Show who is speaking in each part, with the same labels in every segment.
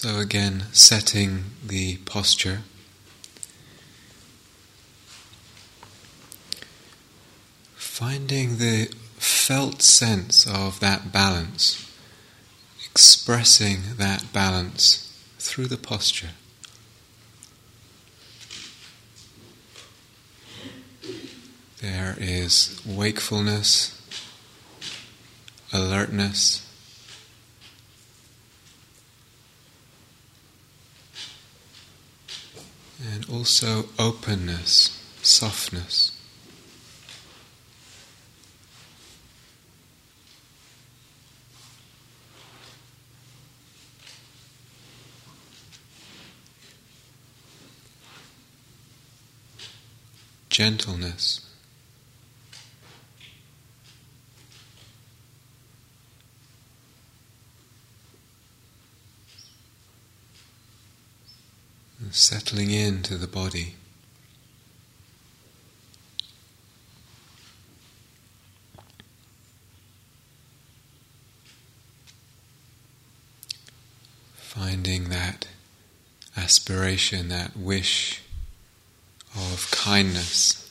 Speaker 1: So, again, setting the posture. Finding the felt sense of that balance, expressing that balance through the posture. There is wakefulness, alertness. And also openness, softness. Gentleness. Settling into the body. Finding that aspiration, that wish of kindness.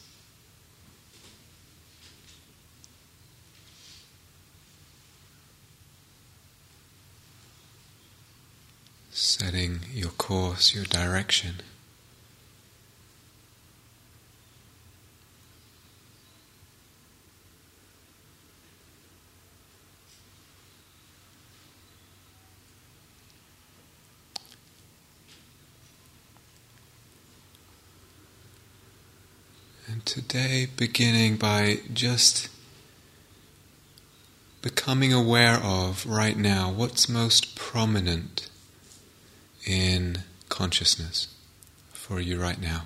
Speaker 1: setting your course, your direction. And today, beginning by just becoming aware of right now what's most prominent in consciousness for you right now.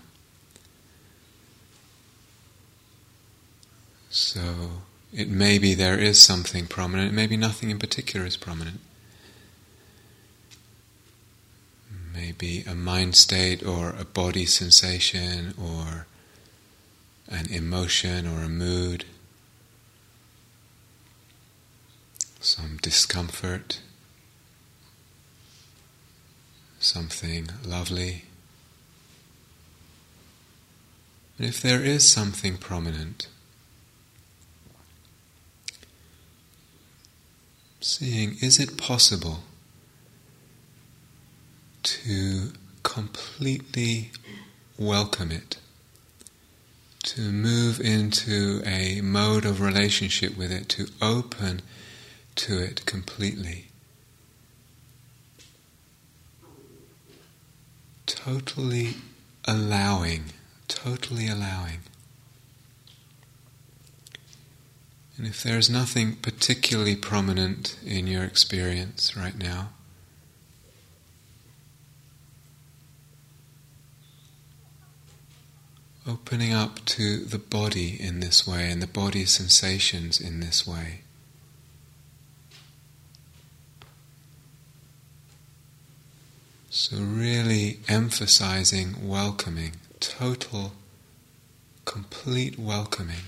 Speaker 1: So it may be there is something prominent, maybe nothing in particular is prominent. Maybe a mind state or a body sensation or an emotion or a mood, some discomfort something lovely. And if there is something prominent, seeing is it possible to completely welcome it, to move into a mode of relationship with it, to open to it completely. Totally allowing, totally allowing. And if there's nothing particularly prominent in your experience right now, opening up to the body in this way and the body sensations in this way. So, really emphasizing welcoming, total, complete welcoming.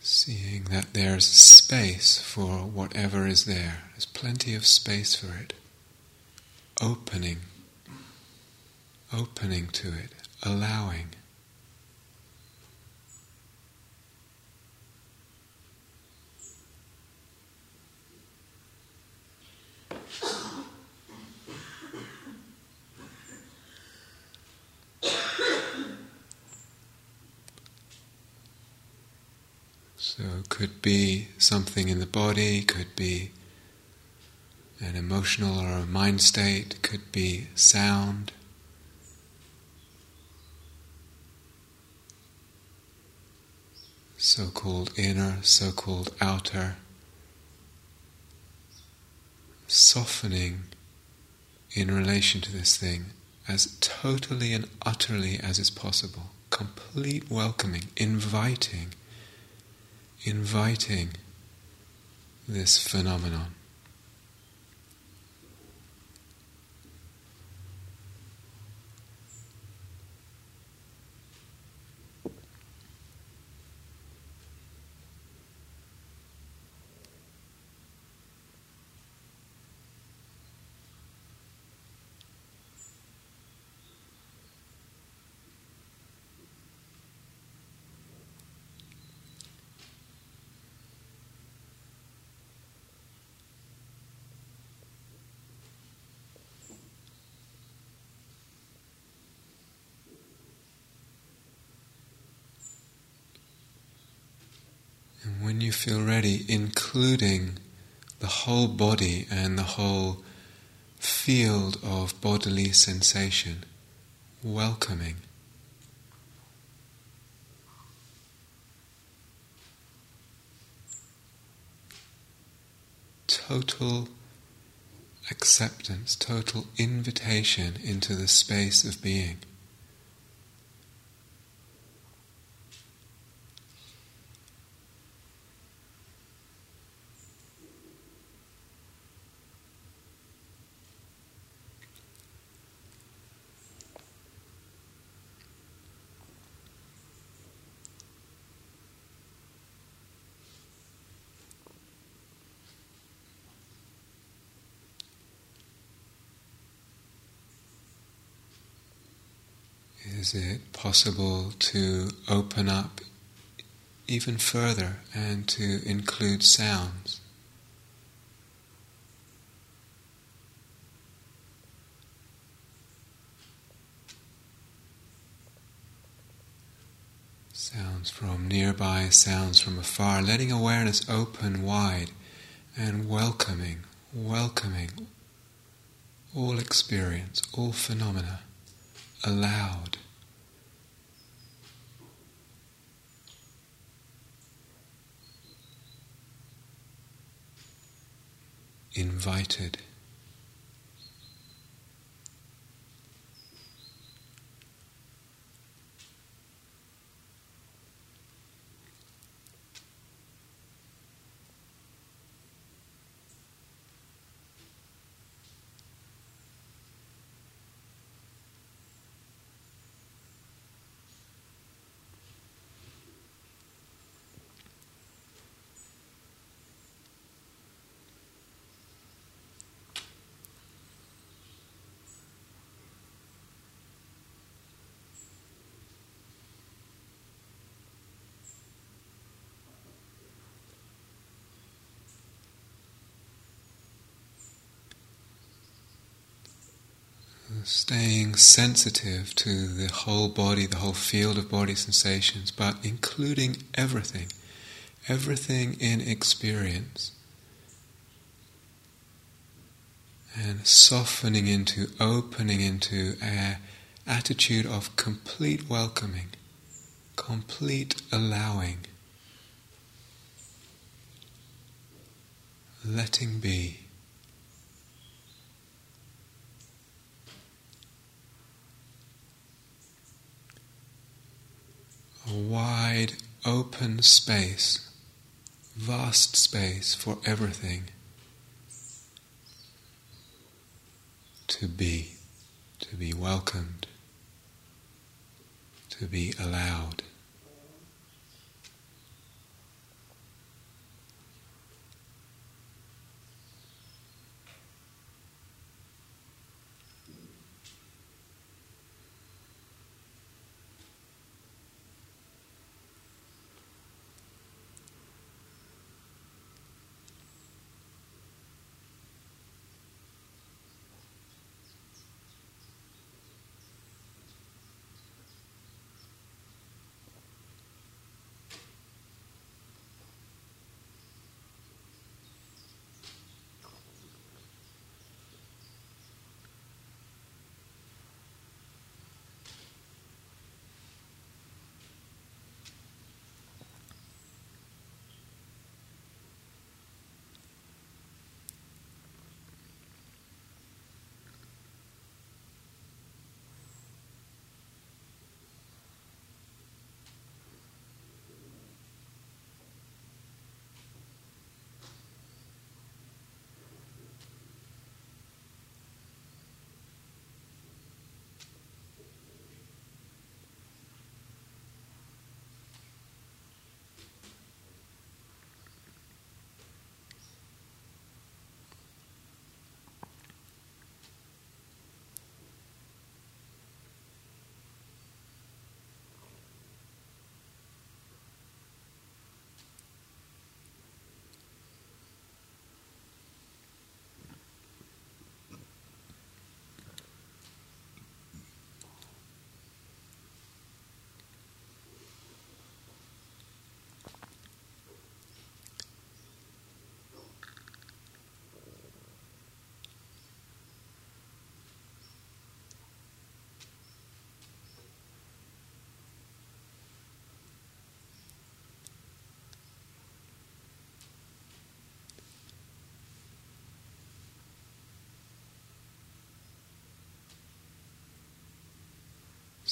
Speaker 1: Seeing that there's space for whatever is there, there's plenty of space for it. Opening, opening to it, allowing. So, be something in the body, could be an emotional or a mind state, could be sound. So called inner, so called outer. Softening in relation to this thing as totally and utterly as is possible. Complete welcoming, inviting inviting this phenomenon. When you feel ready, including the whole body and the whole field of bodily sensation, welcoming. Total acceptance, total invitation into the space of being. Is it possible to open up even further and to include sounds? Sounds from nearby, sounds from afar, letting awareness open wide and welcoming, welcoming all experience, all phenomena, allowed. Invited. Staying sensitive to the whole body, the whole field of body sensations, but including everything, everything in experience. And softening into, opening into an attitude of complete welcoming, complete allowing, letting be. A wide open space, vast space for everything to be, to be welcomed, to be allowed.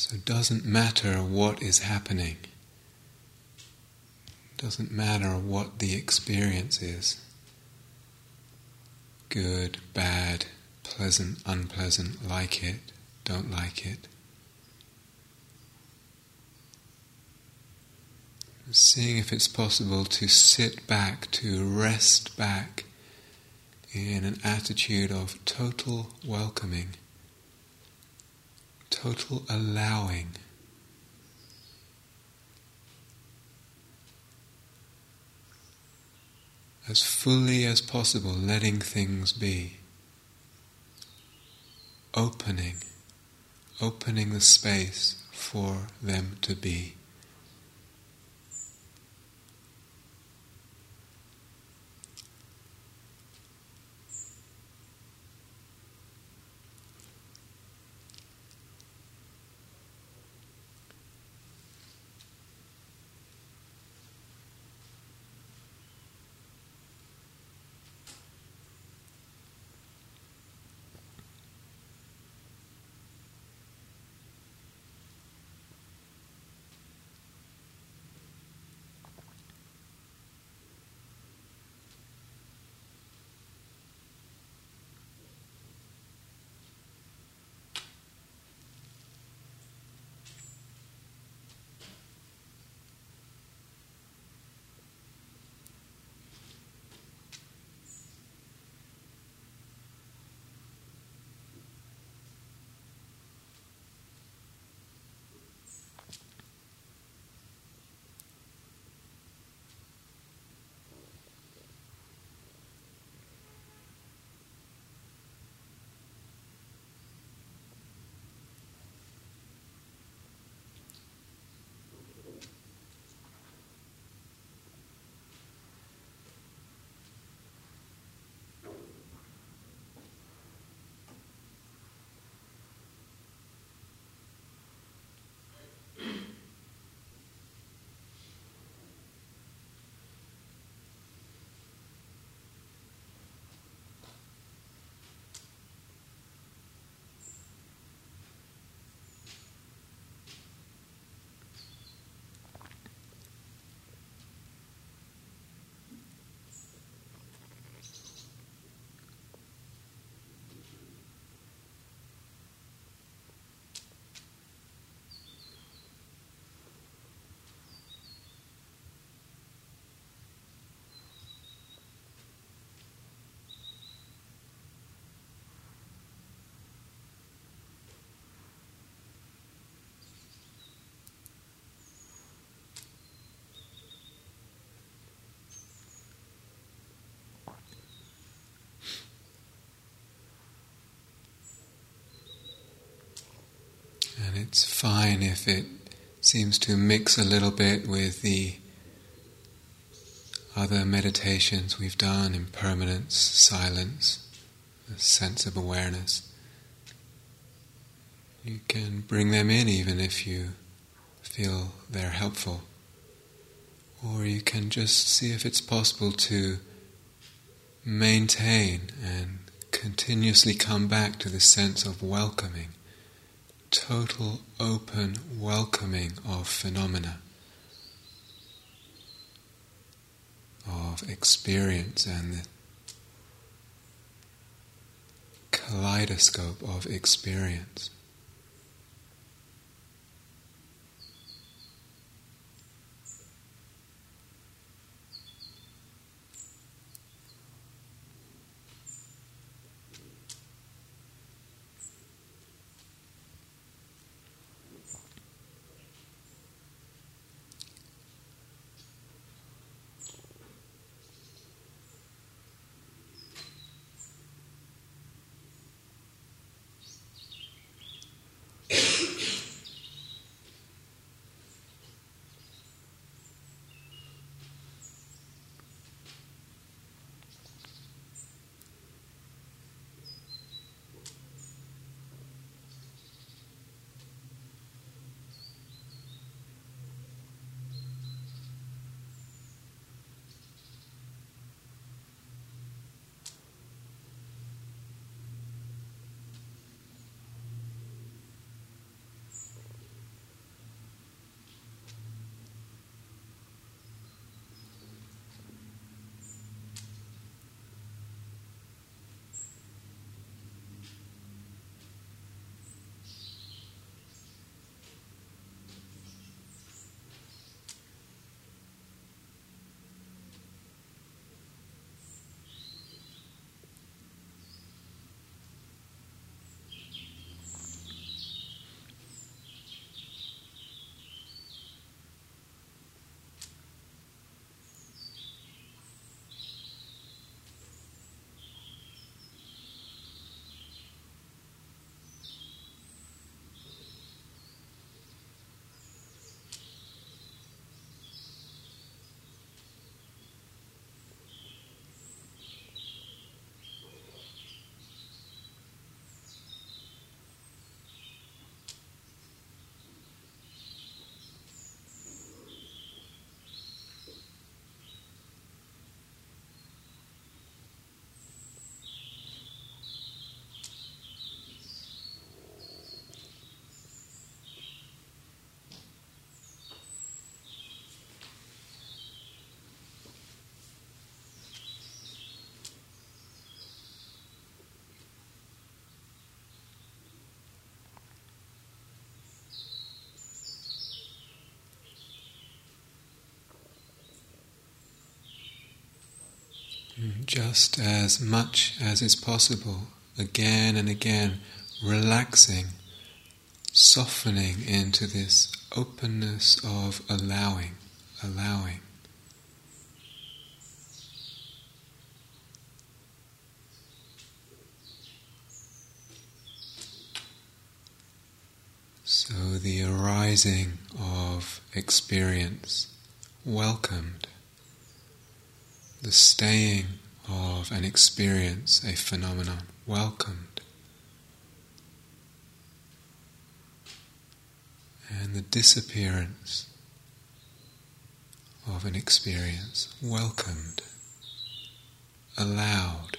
Speaker 1: So it doesn't matter what is happening. It doesn't matter what the experience is. Good, bad, pleasant, unpleasant, like it, don't like it. Seeing if it's possible to sit back, to rest back in an attitude of total welcoming, total allowing. As fully as possible, letting things be. Opening, opening the space for them to be. It's fine if it seems to mix a little bit with the other meditations we've done impermanence, silence, a sense of awareness. You can bring them in even if you feel they're helpful. Or you can just see if it's possible to maintain and continuously come back to the sense of welcoming total open welcoming of phenomena, of experience and the kaleidoscope of experience. Just as much as is possible, again and again, relaxing, softening into this openness of allowing, allowing. So the arising of experience welcomed, the staying of an experience, a phenomenon, welcomed, and the disappearance of an experience, welcomed, allowed.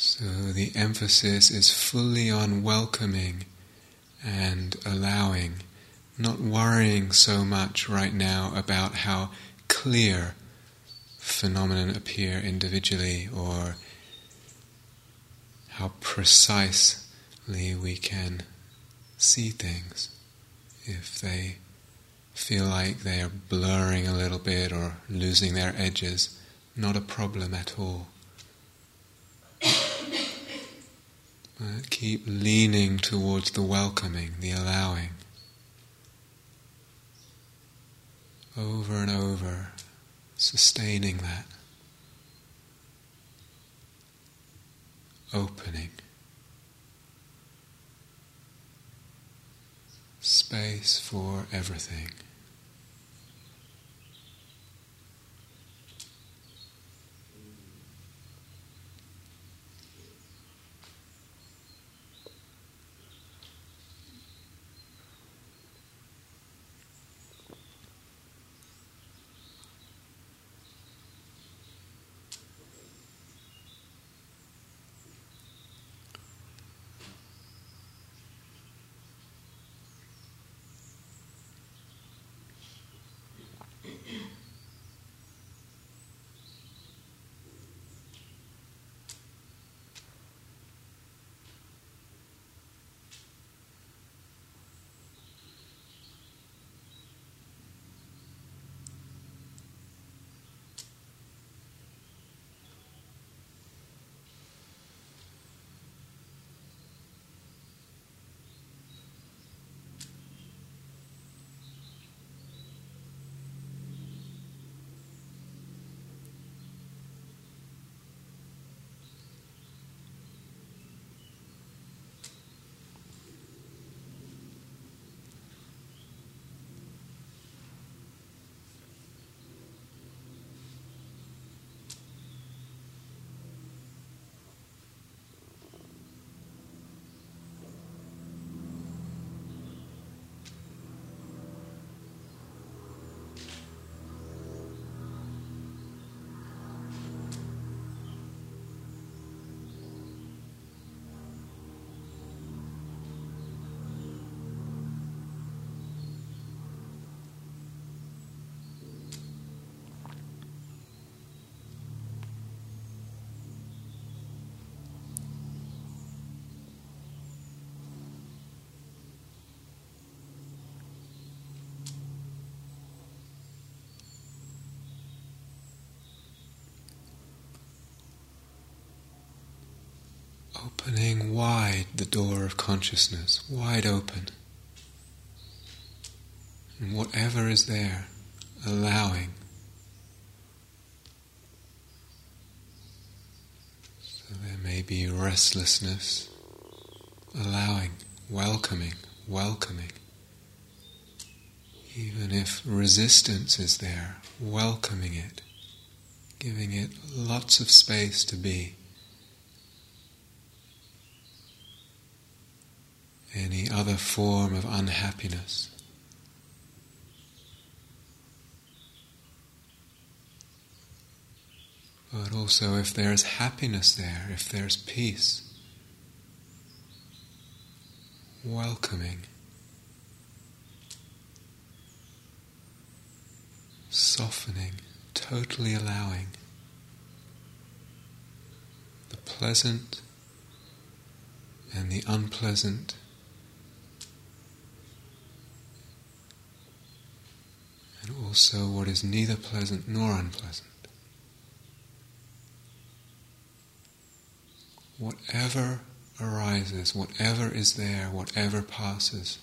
Speaker 1: So the emphasis is fully on welcoming and allowing, not worrying so much right now about how clear phenomena appear individually or how precisely we can see things. If they feel like they are blurring a little bit or losing their edges, not a problem at all. Uh, keep leaning towards the welcoming, the allowing. Over and over, sustaining that. Opening. Space for everything. Opening wide the door of consciousness, wide open. And whatever is there, allowing. So there may be restlessness, allowing, welcoming, welcoming. Even if resistance is there, welcoming it, giving it lots of space to be. Any other form of unhappiness. But also, if there is happiness there, if there's peace, welcoming, softening, totally allowing the pleasant and the unpleasant. And also what is neither pleasant nor unpleasant. Whatever arises, whatever is there, whatever passes.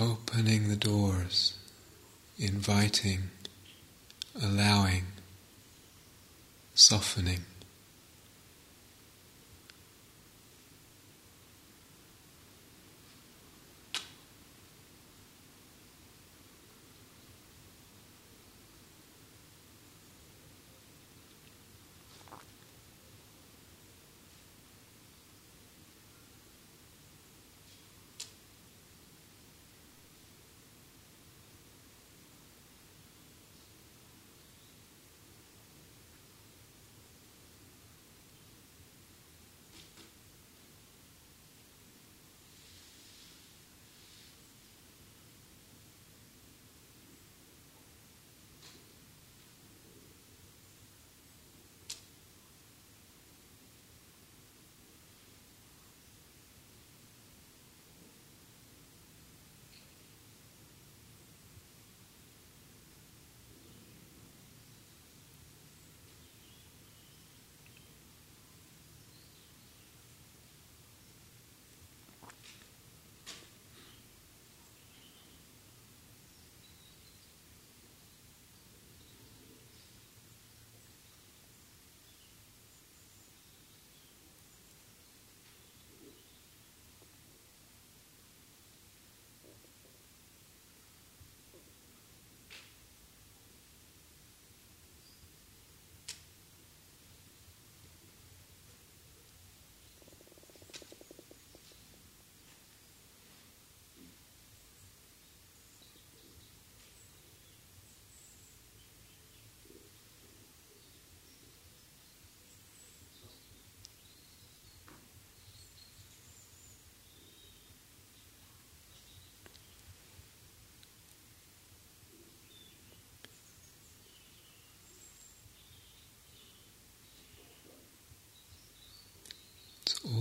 Speaker 1: Opening the doors, inviting, allowing, softening.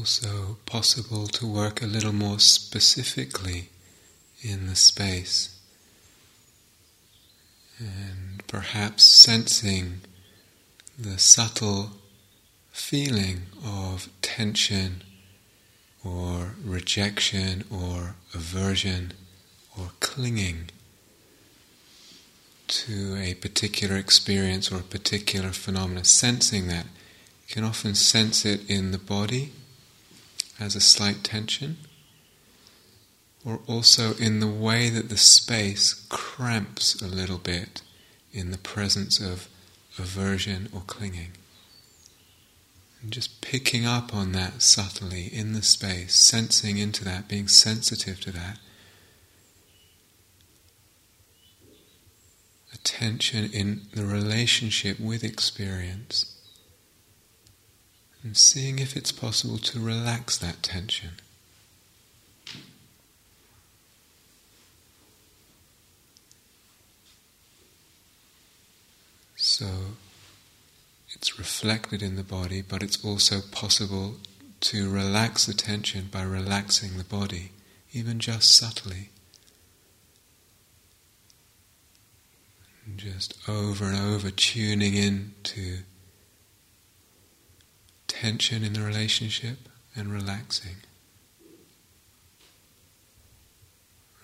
Speaker 1: Also possible to work a little more specifically in the space and perhaps sensing the subtle feeling of tension or rejection or aversion or clinging to a particular experience or a particular phenomena, sensing that. You can often sense it in the body as a slight tension, or also in the way that the space cramps a little bit in the presence of aversion or clinging. And just picking up on that subtly in the space, sensing into that, being sensitive to that. Attention in the relationship with experience. And seeing if it's possible to relax that tension. So it's reflected in the body, but it's also possible to relax the tension by relaxing the body, even just subtly. And just over and over tuning in to tension in the relationship and relaxing.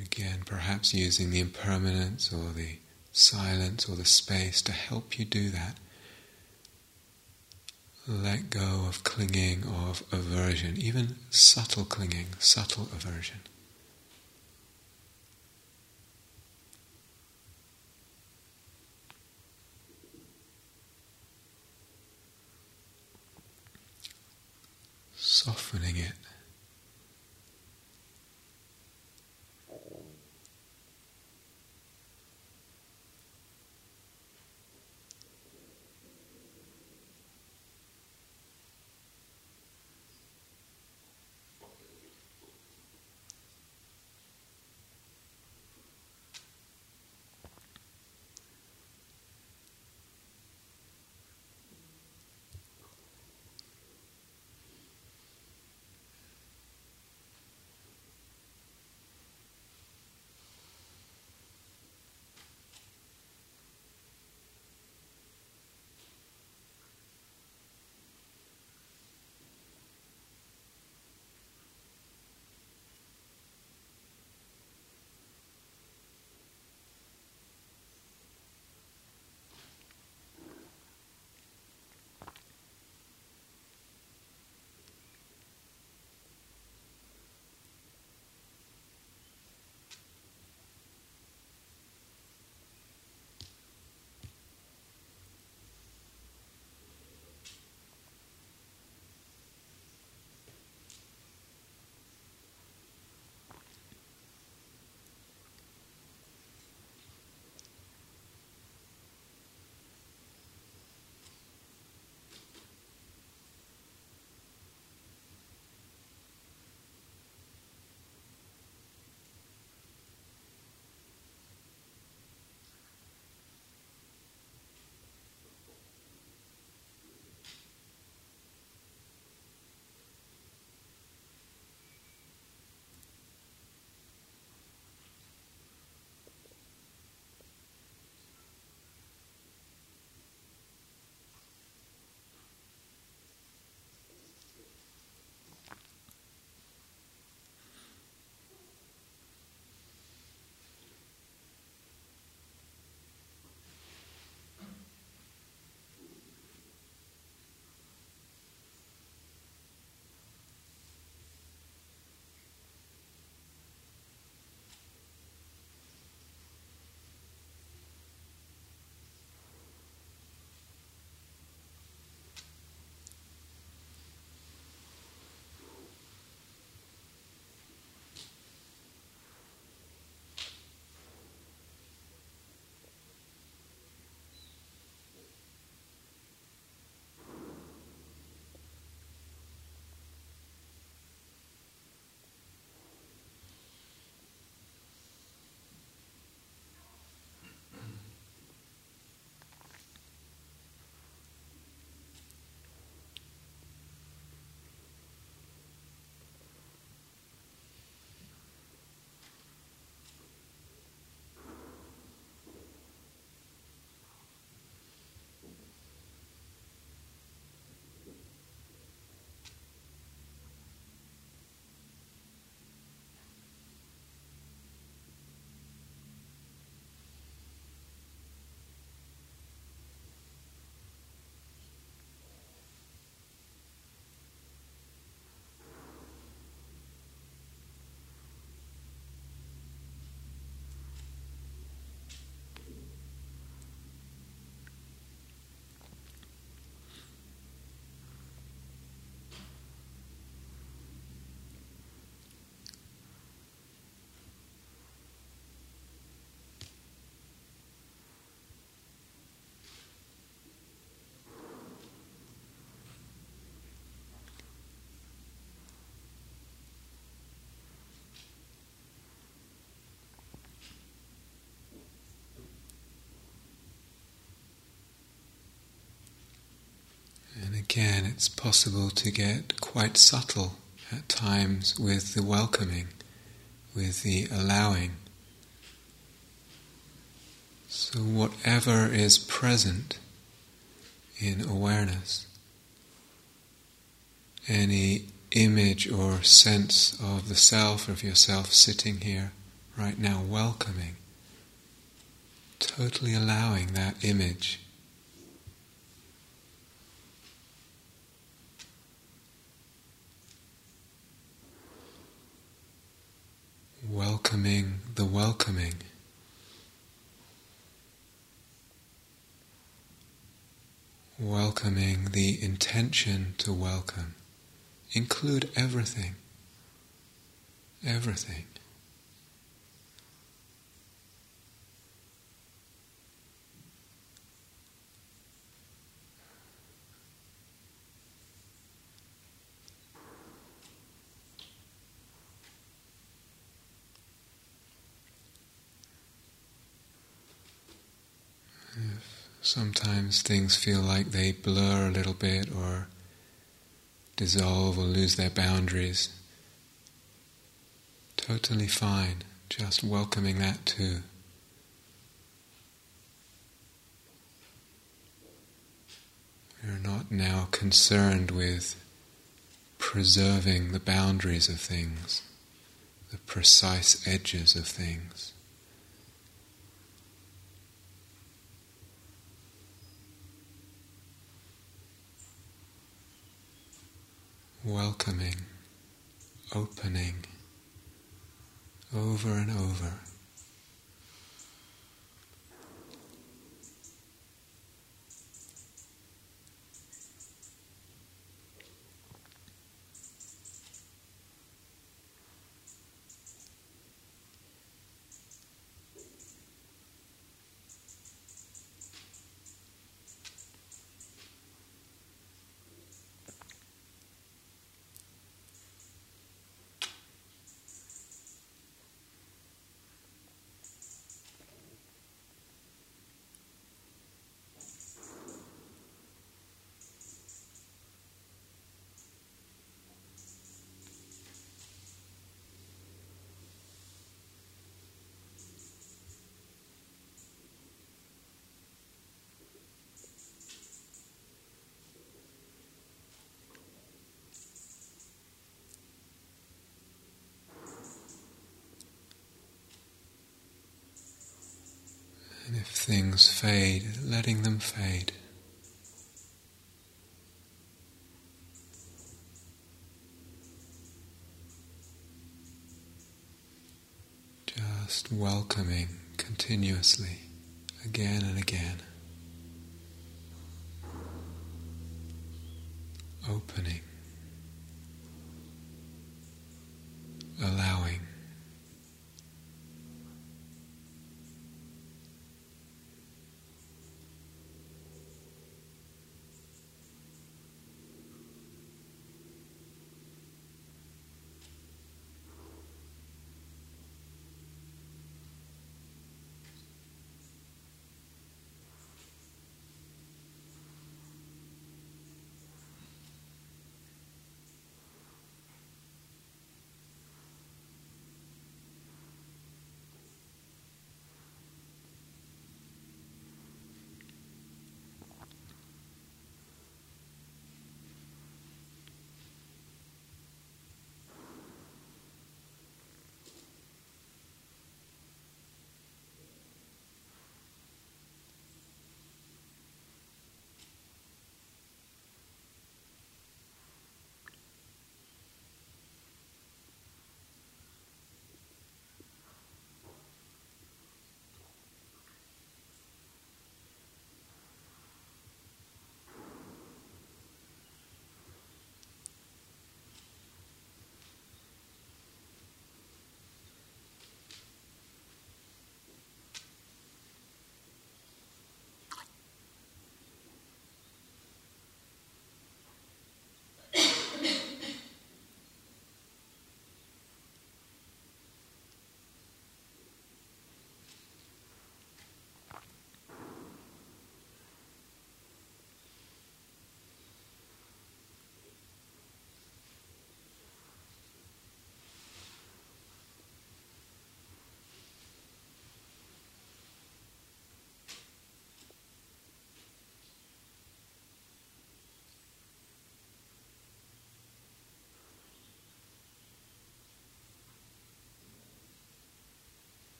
Speaker 1: Again, perhaps using the impermanence or the silence or the space to help you do that. Let go of clinging, of aversion, even subtle clinging, subtle aversion. Softening it. Again, it's possible to get quite subtle at times with the welcoming, with the allowing. So, whatever is present in awareness, any image or sense of the self, of yourself sitting here right now, welcoming, totally allowing that image. Welcoming the welcoming. Welcoming the intention to welcome. Include everything. Everything. Sometimes things feel like they blur a little bit or dissolve or lose their boundaries. Totally fine, just welcoming that too. We're not now concerned with preserving the boundaries of things, the precise edges of things. Welcoming, opening over and over. And if things fade, letting them fade. Just welcoming continuously, again and again. Opening.